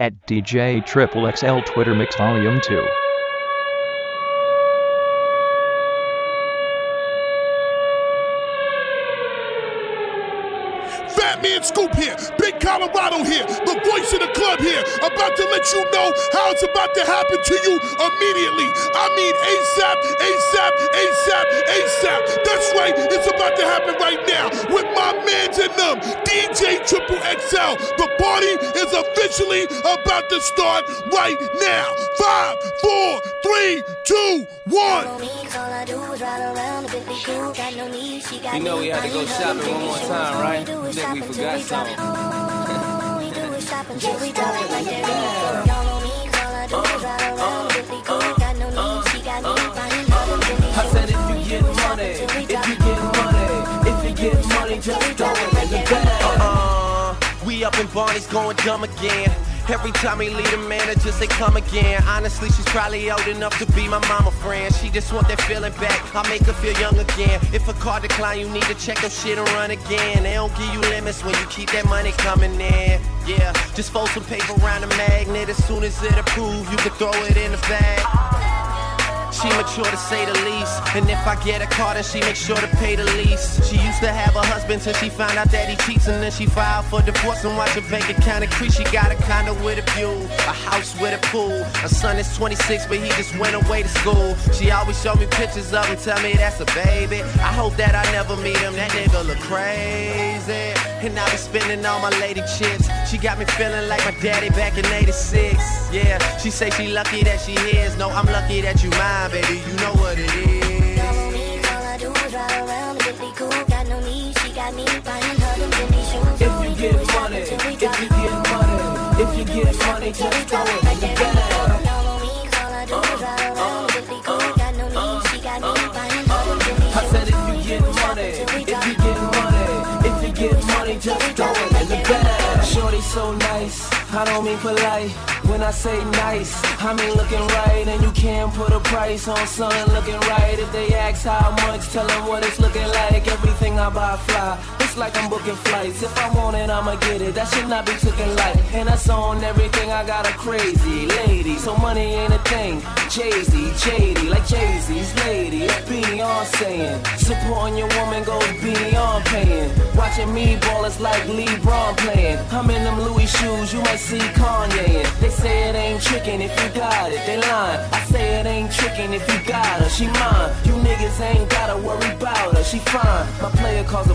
at DJ Triple XL Twitter Mix Volume 2. Fat Man Scoop here, Colorado here, the voice of the club here, about to let you know how it's about to happen to you immediately. I mean ASAP, ASAP, ASAP, ASAP. That's right, it's about to happen right now with my mans in them, DJ Triple XL. The party is officially about to start right now. Five, four, three, two, one. You know we had to go shopping one more time, right? I think we forgot something. I said if you get money, if you get money, if you get money, just throw it. in the bag. Uh, we up in Barney's going dumb again. Every time we leave the manager, they come again. Honestly, she's probably old enough to be my mama friend. She just want that feeling back. I make her feel young again. If a car decline, you need to check your shit and run again. They don't give you limits when you keep that money coming in. Yeah, just fold some paper around the magnet. As soon as it approves, you can throw it in the bag. She mature to say the least. And if I get a car, then she makes sure to pay the lease. She used to have a husband till she found out that he cheats. And then she filed for divorce and watch her bank account increase. She got a condo with a view, a house with a pool. Her son is 26, but he just went away to school. She always show me pictures of him, tell me that's a baby. I hope that I never meet him. That nigga look crazy. And I be spending all my lady chips. She got me feeling like my daddy back in 86. Yeah, she say she lucky that she is. No, I'm lucky that you mine, baby. You know what it is. If you get money, if you get money, if you get money, just throw it in the so nice, I don't mean polite. When I say nice, I mean looking right, and you can't put a price on something looking right. If they ask how much, tell them what it's looking like. Everything I buy fly, like I'm booking flights. If I want it, I'ma get it. That should not be taken light. And that's on everything. I got a crazy lady, so money ain't a thing. Jay Z, JD, like Jay Z's lady. It's Beyonce. Supporting your woman goes beyond paying. Watching me ball is like LeBron playing. I'm in them Louis shoes, you might see Kanye in. They say it ain't tricking if you got it, they lying. I say it ain't tricking if you got her, she mine. You niggas ain't gotta worry about her, she fine. My player calls you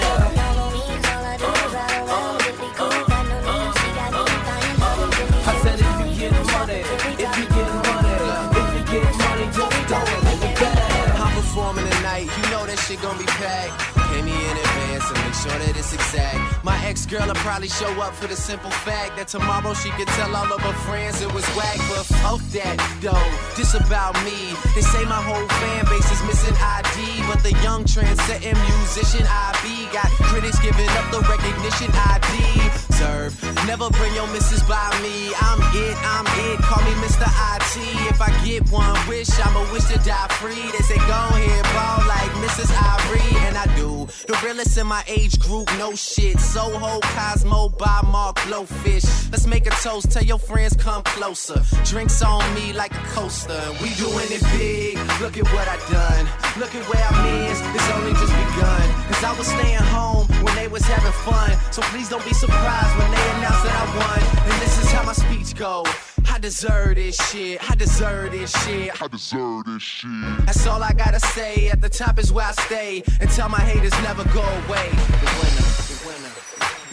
exact. My ex girl will probably show up for the simple fact that tomorrow she could tell all of her friends it was whack. But fuck that though, this about me. They say my whole fan base is missing ID, but the young trendsetting musician I be got critics giving up the recognition I deserve. Never bring your missus by me. I'm it, I'm it. Call me Mr. IT. If I get one wish, I'ma wish to die free. They say go ahead, ball like Mrs. Irie, and I do. The realest in my age group, no shit. Soho, Cosmo, Bob Mark, Blowfish. Let's make a toast. Tell your friends come closer. Drinks on me like a coaster. We doing it big. Look at what I done. Look at where I'm is. It's only just begun. Cause I was staying home when they was having fun. So please don't be surprised when they announce that I won. And this is how my speech go. I deserve this shit. I deserve this shit. I deserve this shit. That's all I gotta say. At the top is where I stay. And tell my haters never go away.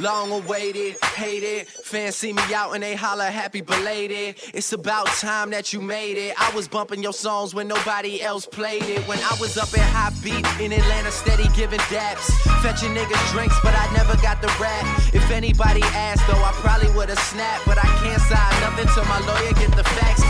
Long awaited, hated. Fans see me out and they holler happy belated. It's about time that you made it. I was bumping your songs when nobody else played it. When I was up in high beat in Atlanta, steady giving daps. Fetching niggas drinks, but I never got the rap. If anybody asked though, I probably would've snapped. But I can't sign nothing till my lawyer get the facts.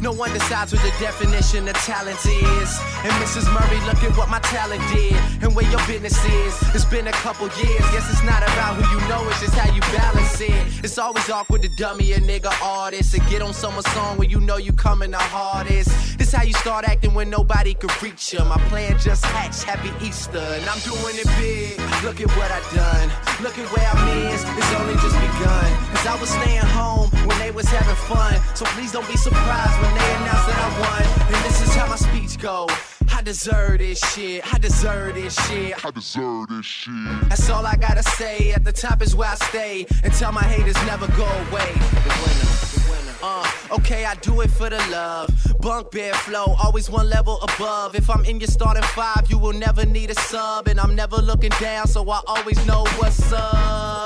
No one decides what the definition of talent is. And Mrs. Murray, look at what my talent did and where your business is. It's been a couple years. Guess it's not about who you know, it's just how you balance it. It's always awkward to dummy a nigga artist and get on someone's song when you know you coming the hardest. This how you start acting when nobody can reach you. My plan just hatched. Happy Easter, and I'm doing it big. Look at what I done. Look at where I'm is. It's only just begun. Cause I was staying home they was having fun. So please don't be surprised when they announce that I won. And this is how my speech go. I deserve this shit. I deserve this shit. I deserve this shit. That's all I gotta say. At the top is where I stay. And tell my haters never go away. The winner. The winner. Uh, okay, I do it for the love. Bunk bed flow, always one level above. If I'm in your starting five, you will never need a sub. And I'm never looking down, so I always know what's up.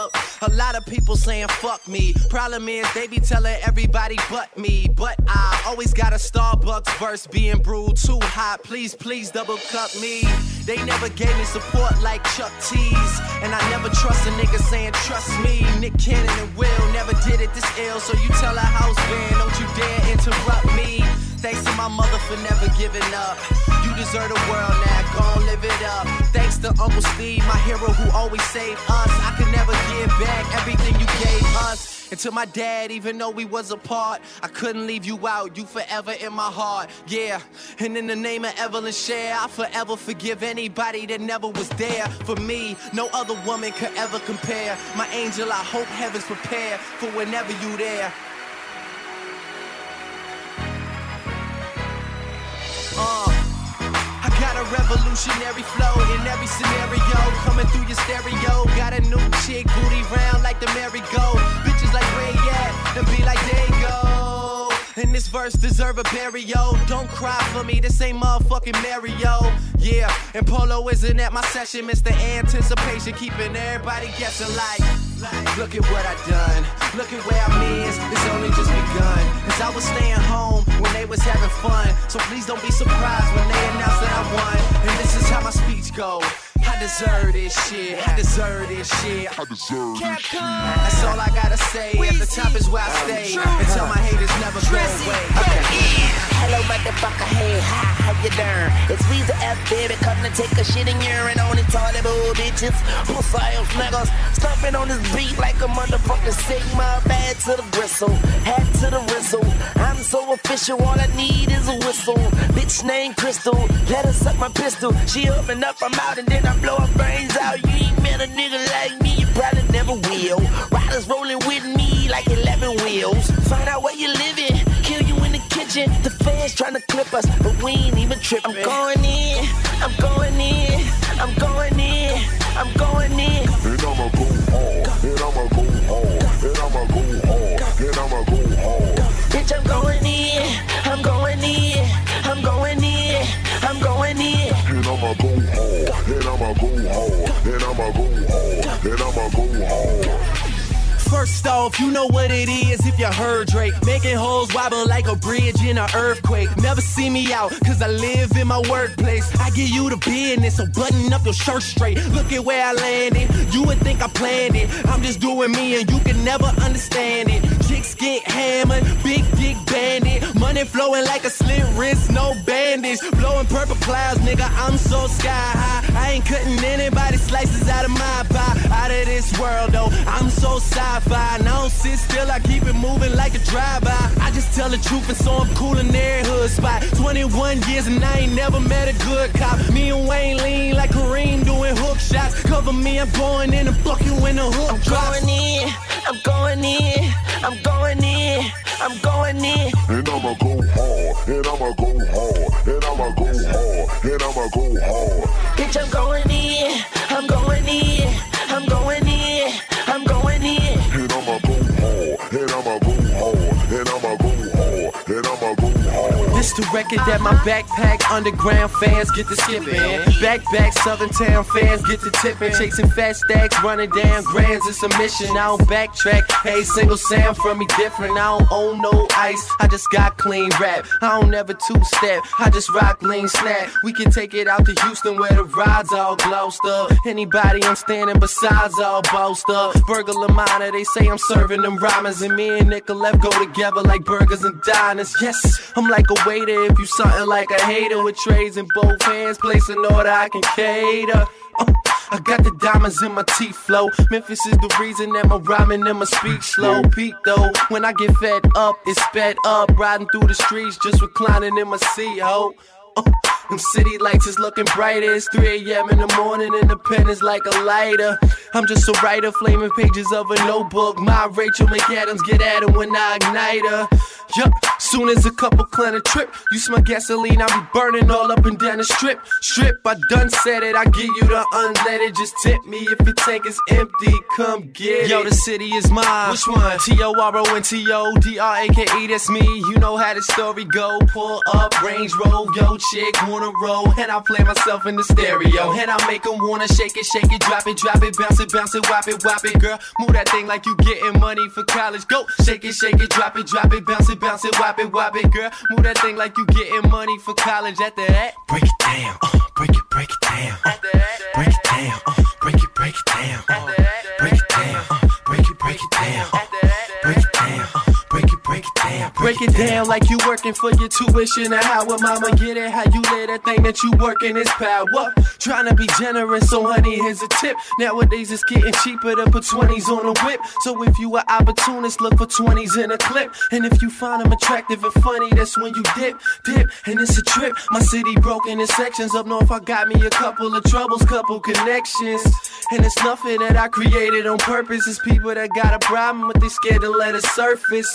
A lot of people saying fuck me. Problem is, they be telling everybody but me. But I always got a Starbucks verse being brewed too hot. Please, please double cup me. They never gave me support like Chuck T's. And I never trust a nigga saying trust me. Nick Cannon and Will never did it this ill. So you tell a house band, don't you dare interrupt me. Thanks to my mother for never giving up. You deserve the world now, go on live it up. Thanks to Uncle Steve, my hero who always saved us. I could never give back everything you gave us. And to my dad, even though we was apart, I couldn't leave you out. You forever in my heart, yeah. And in the name of Evelyn Share, I forever forgive anybody that never was there for me. No other woman could ever compare. My angel, I hope heaven's prepared for whenever you there. Revolutionary flow in every scenario. Coming through your stereo. Got a new chick, booty round like the merry-go. Bitches like you at? And be like, there go. And this verse deserve a burial. Don't cry for me, this ain't motherfucking Mario. Yeah, and Polo isn't at my session. Mr. Anticipation, keeping everybody guessing like. Look at what I done. Look at where I'm is. It's only just begun. Cause I was staying home when they was having fun. So please don't be surprised when they announce that I won. And this is how my speech go. I deserve this shit. I deserve this shit. I deserve this shit. That's all I gotta say. At the top is where I stay. And tell my haters never go away. Hello, motherfucker. Hey, hi, how you doing? It's Weezy F, baby. Come to take a shit and urine on these toilet bowl bitches. Pussy ass niggas. Stumping on this beat like a motherfucking Sigma. Bad to the bristle. Hat to the whistle. I'm so official. All I need is a whistle. Bitch named Crystal. Let her suck my pistol. She open up, I'm out, and then I blow her brains out. You ain't met a nigga like me. You probably never will. Riders rolling with me like 11 wheels. Find out where you living. Kill you in the kitchen. The fans trying to clip us, but we ain't even tripping. I'm going in. I'm going in. I'm going in. I'm going in. First off, you know what it is if you heard Drake. Making holes wobble like a bridge in an earthquake. Never see me out, cause I live in my workplace. I give you the business, so button up your shirt straight. Look at where I landed. You would think I planned it. I'm just doing me and you can never understand it. Chicks get hammered, big dick bandit. Money flowing like a slit wrist, no bandage. Blowing purple clouds, nigga, I'm so sky high. I ain't cutting anybody slices out of my pie. Out of this world, though, I'm so sci-fi. And I don't sit still, I keep it moving like a drive-by. I just tell the truth and so I'm cool in every hood spot. 21 years and I ain't never met a good cop. Me and Wayne lean like Kareem doing hook shots. Cover me, I'm going in and fuck you when the hook drops I'm drops. going in. I'm going in. I'm going in. I'm going in. And I'ma go hard. And I'ma go hard. And I'ma go hard. And I'ma go hard. Bitch, I'm going in. I'm going in. Record that my backpack underground fans get to skipping. Backpack Southern Town fans get to tipping. Chasing fat stacks, running down grands, it's a mission. I don't backtrack. Hey, single sound from me different. I don't own no ice, I just got clean rap. I don't ever two step, I just rock lean snap. We can take it out to Houston where the rides all glossed up. Anybody I'm standing besides all bossed up. Burger Lamana, they say I'm serving them rhymers. And me and Nicolette go together like burgers and diners. Yes, I'm like a waiter if you something like a hater with trays in both hands. Place an order I can cater. Uh, I got the diamonds in my teeth flow. Memphis is the reason that my rhyming and my speech slow. Pete though, when I get fed up, it's sped up. Riding through the streets, just reclining in my seat, ho. Uh, them city lights is looking bright as 3 a.m. in the morning, and the pen is like a lighter. I'm just a writer, flaming pages of a notebook. My Rachel McAdams get at him when I ignite her. Yup, soon as a couple plan a trip, you smell gasoline, I be burning all up and down the strip. Strip, I done said it, I give you the unleaded. Just tip me if your tank is empty, come get it. Yo, the city is mine. Which one? T O R O N T O D R A K E, that's me. You know how the story go. Pull up, Range Roll, yo, chick, wanna roll. And I play myself in the stereo. And I make them wanna shake it, shake it, drop it, drop it, bounce it, bounce it, whop it, whop it. Girl, move that thing like you getting money for college. Go, shake it, shake it, drop it, drop it, bounce it, bounce it, whop it, whop it, girl. Move that thing like you getting money for college. After that, break it down, uh, break it, break it down, uh, break it down, uh, break it down like you working for your tuition. And how would mama get it? How you let that thing that you working is power? Trying to be generous, so honey, here's a tip. Nowadays it's getting cheaper to put 20s on a whip. So if you an opportunist, look for 20s in a clip. And if you find them attractive and funny, that's when you dip, dip, and it's a trip. My city broken in sections. Up north, I got me a couple of troubles, couple connections. And it's nothing that I created on purpose. It's people that got a problem, but they scared to let it surface.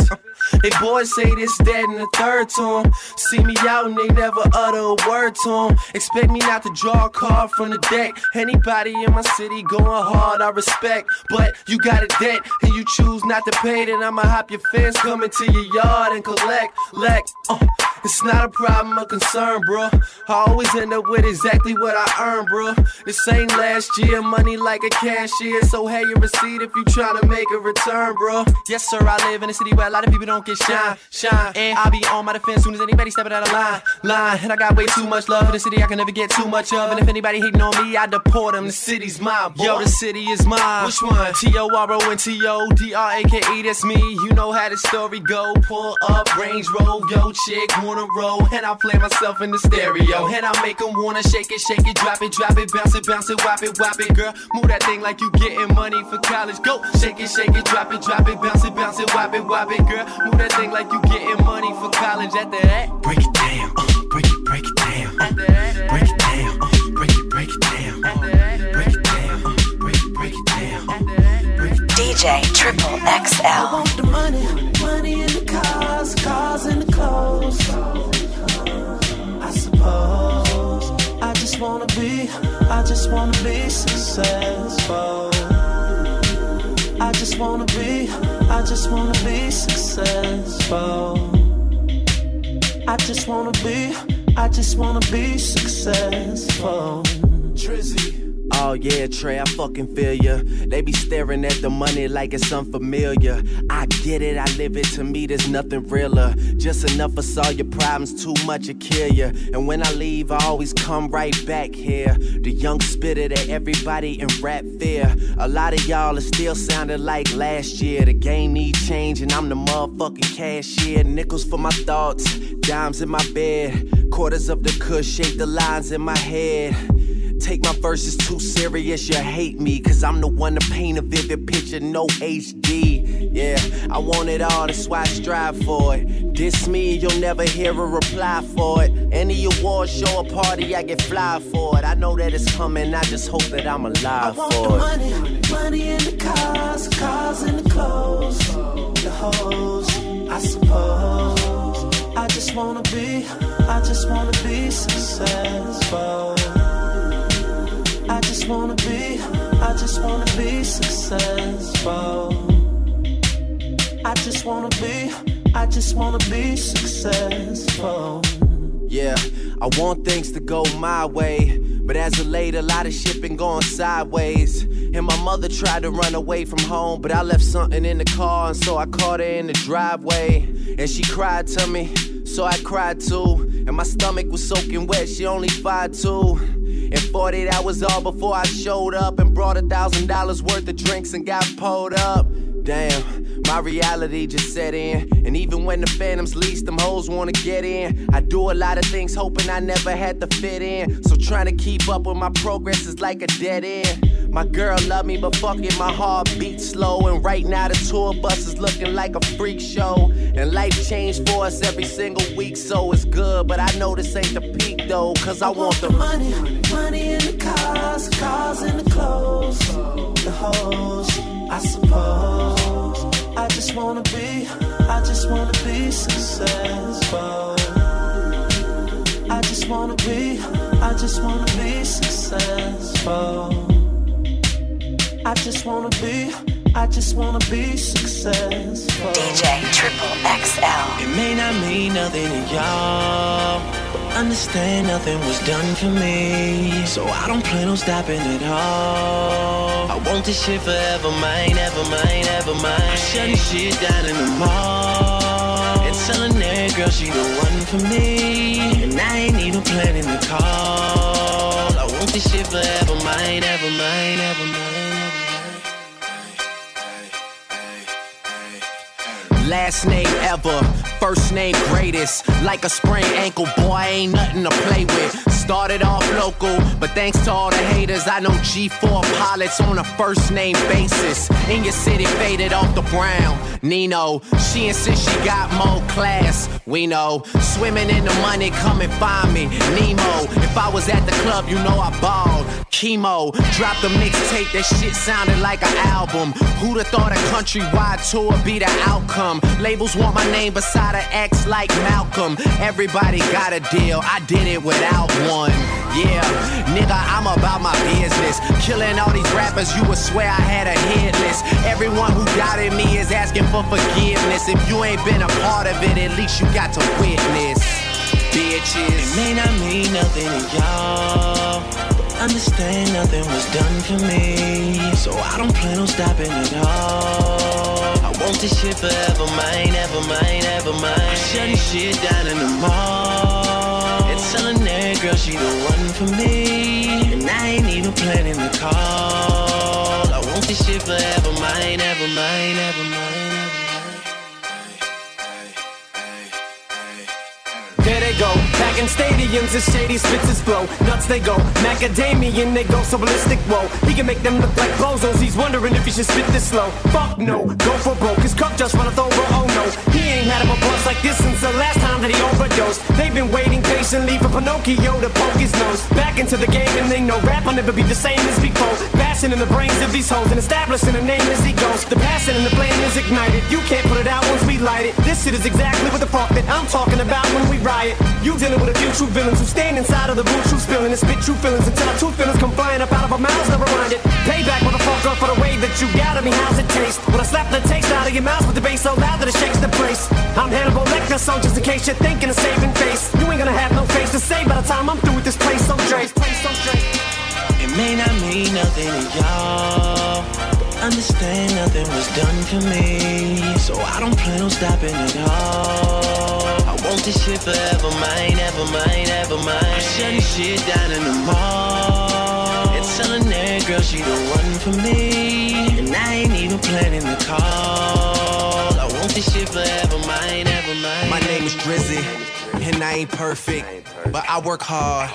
They boys say this, that, and the third to. See me out and they never utter a word to 'em. Expect me not to draw a card from the deck. Anybody in my city going hard, I respect. But you got a debt and you choose not to pay, then I'ma hop your fence, come into your yard and collect. Lek, uh, it's not a problem, a concern, bro. I always end up with exactly what I earn, bro. This ain't last year, money like a cashier. So hey, your receipt if you tryna make a return, bro. Yes, sir, I live in a city where a lot of people don't get shine, shine. Eh. And I'll be on my defense soon as anybody stepping out of line, line. And I got way too much love for the city I can never get too much of. And if anybody hating on me, I deport them. The city's mine, boy. Yo, the city is mine. Which one? T O R O N T O D R A K E, that's me. You know how the story go. Pull up, range roll, yo, chick, wanna roll. And I play myself in the stereo. And I make them wanna shake it, shake it, drop it, drop it, bounce it, bounce it, whop it, whop it, girl. Move that thing like you getting money for college. Go, shake it, shake it, drop it, drop it, bounce it, bounce it, whop it, whop it, girl. Move that thing like you getting money for college. After that, break it down, uh, break it, break it down, uh, break it down, uh, break it, break it down, uh, break it down, uh, break it, break it down, uh, break it DJ Triple I XL. want the money, money in the cars, cars in the clothes. I suppose I just wanna be, I just wanna be successful. I just wanna be, I just wanna be successful. I just wanna be, I just wanna be successful. Drizzy. Oh yeah, Trey, I fucking feel ya. They be staring at the money like it's unfamiliar. I get it, I live it. To me, there's nothing realer. Just enough for solve your problems, too much to kill ya. And when I leave, I always come right back here. The young spitter that everybody in rap fear. A lot of y'all are still sounding like last year. The game need change, and I'm the motherfucking cashier. Nickels for my thoughts, dimes in my bed. Quarters of the kush shape the lines in my head. Take my verses too serious, you hate me. Cause I'm the one to paint a vivid picture, no HD. Yeah, I want it all, that's why I strive for it. Diss me, you'll never hear a reply for it. Any award show or party, I get fly for it. I know that it's coming, I just hope that I'm alive I want the for it. money, money in the cars, cars in the clothes, the hoes. I suppose I just wanna be, I just wanna be successful. I just wanna be, I just wanna be successful. I just wanna be, I just wanna be successful. Yeah, I want things to go my way. But as of late, a lot of shit been going sideways. And my mother tried to run away from home, but I left something in the car, and so I caught her in the driveway. And she cried to me, so I cried too. And my stomach was soaking wet, she only five two. And 48 hours all before I showed up and brought a thousand dollars worth of drinks and got pulled up. Damn, my reality just set in. And even when the phantoms least, them hoes wanna get in. I do a lot of things hoping I never had to fit in. So trying to keep up with my progress is like a dead end. My girl love me, but fuck it, my heart beats slow. And right now the tour bus is looking like a freak show. And life changed for us every single week, so it's good. But I know this ain't the peak though, cause I, want the money, money in the cars, cars in the clothes, the hoes, I suppose. I just wanna be, I just wanna be successful. I just wanna be, I just wanna be successful. I just wanna be, I just wanna be successful. DJ Triple XL. It may not mean nothing to y'all, understand nothing was done for me. So I don't plan on stopping at all. I want this shit forever, mine, ever mine, ever mine. I'm shutting shit down in the mall. And telling that girl she the one for me. And I ain't even planning the call. I want this shit forever, mine, ever, mine, ever mine, ever mine. Last name ever, first name greatest. Like a sprained ankle, boy, ain't nothing to play with. Started off local, but thanks to all the haters, I know G4 pilots on a first name basis. In your city, faded off the brown. Nino, she insists she got more class. We know, swimming in the money, come and find me. Nemo, if I was at the club, you know I balled. Chemo, dropped a mixtape, that shit sounded like an album. Who'da thought a countrywide tour be the outcome? Labels want my name beside an X like Malcolm. Everybody got a deal, I did it without one. Yeah, nigga, I'm about my business. Killing all these rappers, you would swear I had a hit list. Everyone who doubted me is asking for forgiveness. If you ain't been a part of it, at least you got to witness. Bitches. It may not mean nothing to y'all. Understand nothing was done for me. So I don't plan on stopping at all. I want this shit forever, mine, ever mine, ever mine. I'm shutting shit down in the mall. And telling that girl she the one for me. And I ain't even planning the call. I want this shit forever, mine, ever mine, ever mine. In stadiums as shady spits his flow. Nuts they go, macadamian they go so ballistic. Whoa, he can make them look like bozos. He's wondering if he should spit this slow. Fuck no, go for broke. His cup just runneth over. Oh no, he ain't had a buzz like this since the last time that he They've been waiting patiently for Pinocchio to poke his nose back into the game, and they know rap will never be the same as before. Bashing in the brains of these hoes and establishing a name as he goes. The passion and the flame is ignited. You can't put it out once we light it. This shit is exactly what the fuck that I'm talking about when we riot. You dealing with a few true villains who stand inside of the room, true spilling and spit true feelings until our true feelings come flying up out of our mouths. Never mind it. Payback, motherfucker, for the way that you got at me. How's it taste? When I slap the taste out of your mouth with the bass so loud that it shakes the place. I'm Hannibal Lecter, so just in case you're thinking of saving face, you ain't gonna have no face to say by the time I'm through with this place. So Dre, place so Dre. It may not mean nothing to y'all. but Understand nothing was done for me. So I don't plan on stopping at all. I want this shit forever, mine, ever mine, ever mine. I'm shutting shit down in the mall. And telling that girl she the one for me. And I ain't even planning the call. I want this shit forever, mine, ever mine. My name is Drizzy, and I ain't perfect, but I work hard,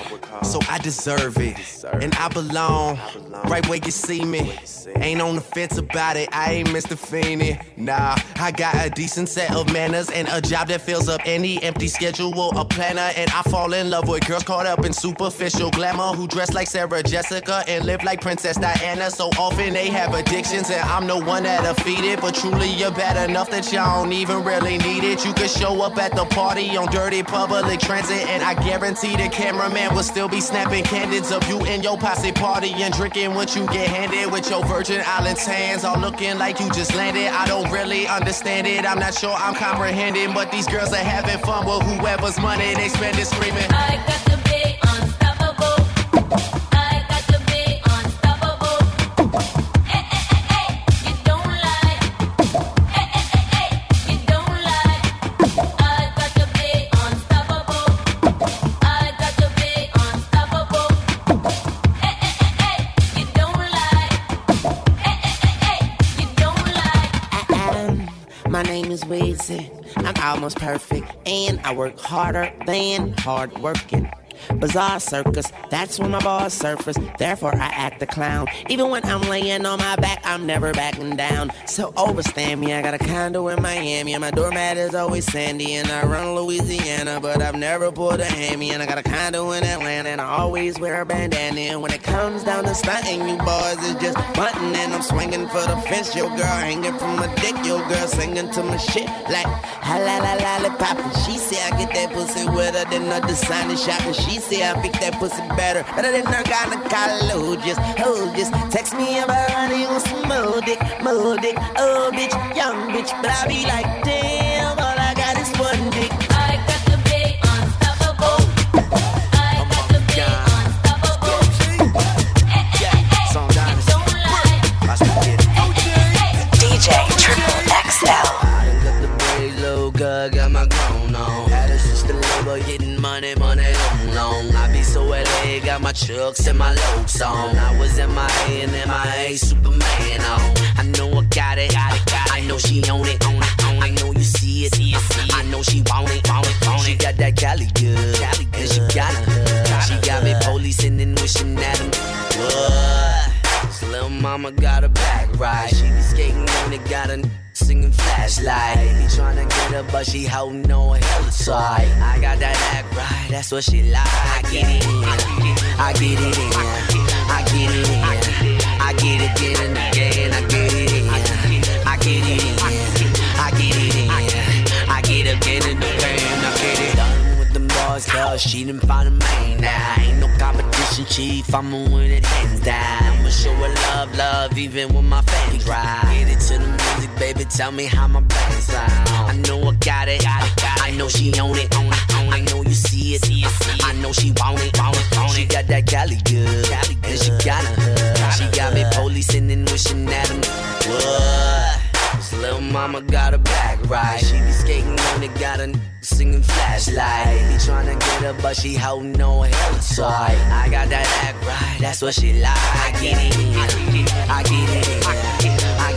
so I deserve it. And I belong right where you see me. Ain't on the fence about it, I ain't Mr. Feeney. Nah, I got a decent set of manners and a job that fills up any empty schedule. A planner, and I fall in love with girls caught up in superficial glamour who dress like Sarah Jessica and live like Princess Diana. So often they have addictions, and I'm the one that'll feed it. But truly, you're bad enough that y'all don't even really need it. You could show up at the party on dirty public transit, and I guarantee the cameraman will still be snapping candids of you and your posse party and drinking what you get handed with your Virgin Islands hands all looking like you just landed. I don't really understand it. I'm not sure I'm comprehending, but these girls are having fun with whoever's money they spend is screaming. Weezy. I'm almost perfect, and I work harder than hard working. Bizarre circus, that's when my balls surface. Therefore, I act the clown. Even when I'm laying on my back, I'm never backing down. So overstand me, I got a condo in Miami, and my doormat is always sandy. And I run Louisiana, but I've never pulled a hammy. And I got a condo in Atlanta, and I always wear a bandana. And when it comes down to stunting, you boys is just button, and I'm swinging for the fence. Your girl hanging from my dick, your girl singing to my shit like ha la la lollipop. And she say I get that pussy wetter than a designer shop, and she say I pick that pussy better, better than her gynecologist. Who just, text me about honey on some more dick, more dick, oh bitch, young bitch, but I be like, damn, chucks and my lokes on. I was in my A and MIA, Superman on. I know I got it, got it, got it. I know she own it, own it, own it. I know you see it, see it, see it. I know she want it, want it, want it. She got that Cali good, Cali good. and she got it. She got me policing and wishing at him. What? So little mama got a back right. She be skating on it, got a flashlight. Be tryna get her, but she holding on hella tight. I got that act right, that's what she like. I get it in, I get it in, I get it in, I get it in I get it again, I get it in, I get it in, I get it in, I get it again and again, I get it done with them boys, cause she done found a man now. Chief, I'ma win it hands down. I'ma show her love, love, even when my fans ride. Get it to the music, baby, tell me how my band sound. I know I got it, got it, got it. I know she own it, own it, own it. I know you see it, see it, see it. I know she want it, want it, want it. She got that Cali good, Cali good. and she got a. She got me policing and wishing at him. What? Little mama got a back right. She be skating on it, got a n- singing flashlight. Be tryna get her, but she holding on hella tight. I got that act right, that's what she like. I get it I get it I get it I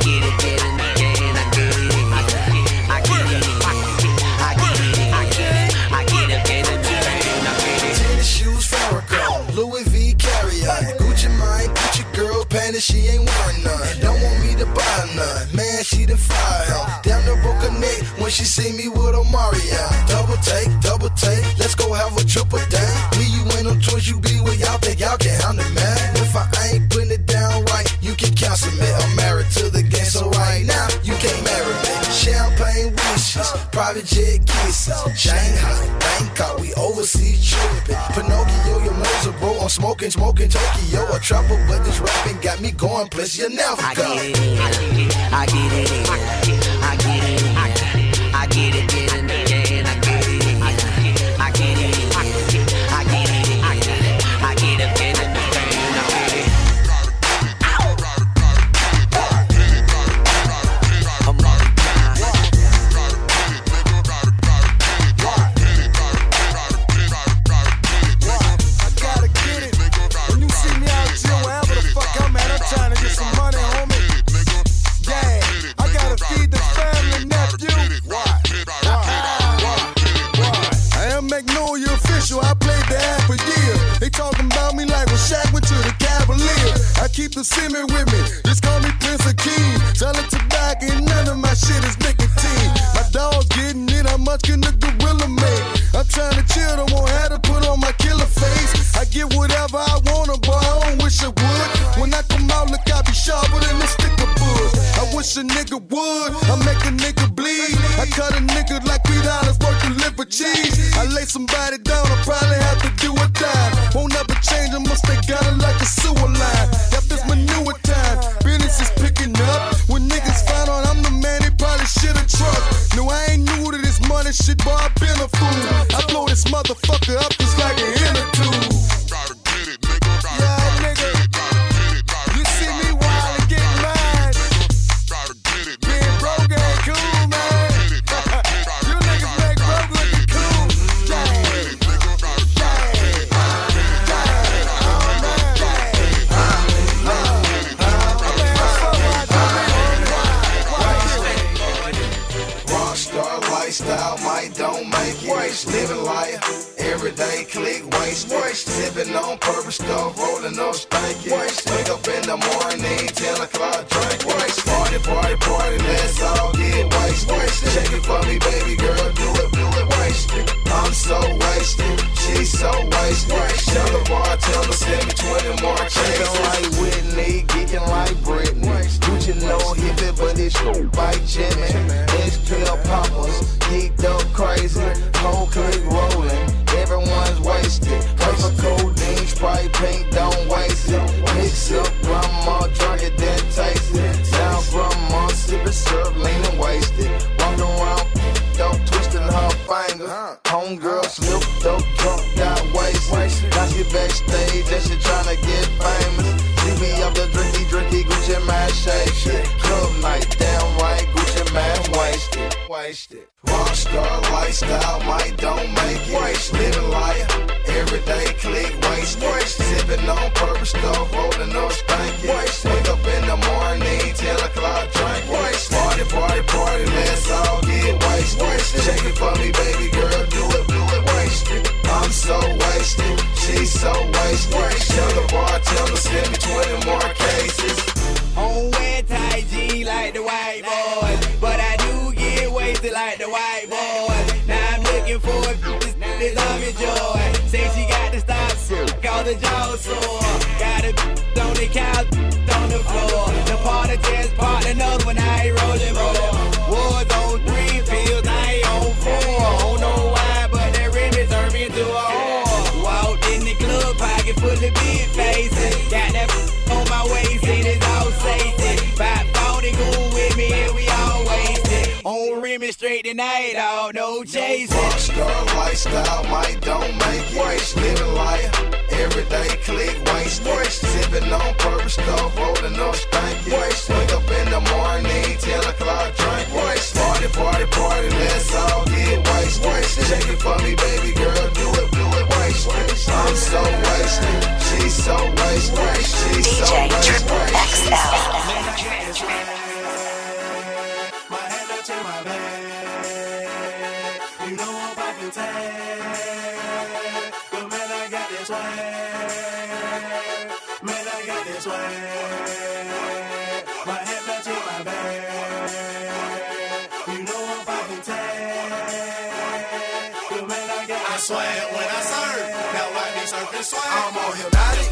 get it again and again. I get it in, I get it I get it I get it again and again. I get it. Tennis shoes, Farrakhan, Louis V. Cartier, Gucci mine, Gucci girl, panties, she ain't A trapper, but this rapping got me going places you never I go. get it in, I get it in, I get it I get it again and again. Fool. Geeked up crazy. Whole clique rolling, everyone's wasted. Paper codeine, Sprite, pink, don't waste it. Mix up, grandma, drunk it, then taste it. Down grandma, sipping syrup, leaning wasted. Walking around, don't twisting her finger. Homegirl slipped up, drunk, got wasted. Now she backstage and she tryna get lifestyle, might don't make it. Living life, everyday click wasted. Sipping on purpose stuff, rolling up stanky. Wake up in the morning, 10 o'clock drink. Waste. Party, party, party, let's all get wasted. Check it for me, baby girl, do it, do it, wasted. I'm so wasted, she's so wasted. Tell the bartender, send me 20 more cases. On wet tight G like the white boys, but I do get wasted like the white boys. This, this army joy. Say she got to stop, call the jaw sore. Got a on the couch, on the floor. The party just part another one, I ain't rolling more. Was on three pills, I ain't on four. Don't know why, but that rim turned me into a whore. Walked in the club, pocket full of big tonight, all no chasing. Rockstar lifestyle, might don't make it. Living life, everyday click wasted. Sipping on purpose stuff, rolling up. Wake up in the morning, 10 o'clock drink. Party, party, party, let's all get. Check it for me, baby girl, do it, do it, wasted. I'm so wasted, she's so wasted. She's so DJ wasted. Triple My swag when I serve. Now I be surfing swag. I'm on hypnotic,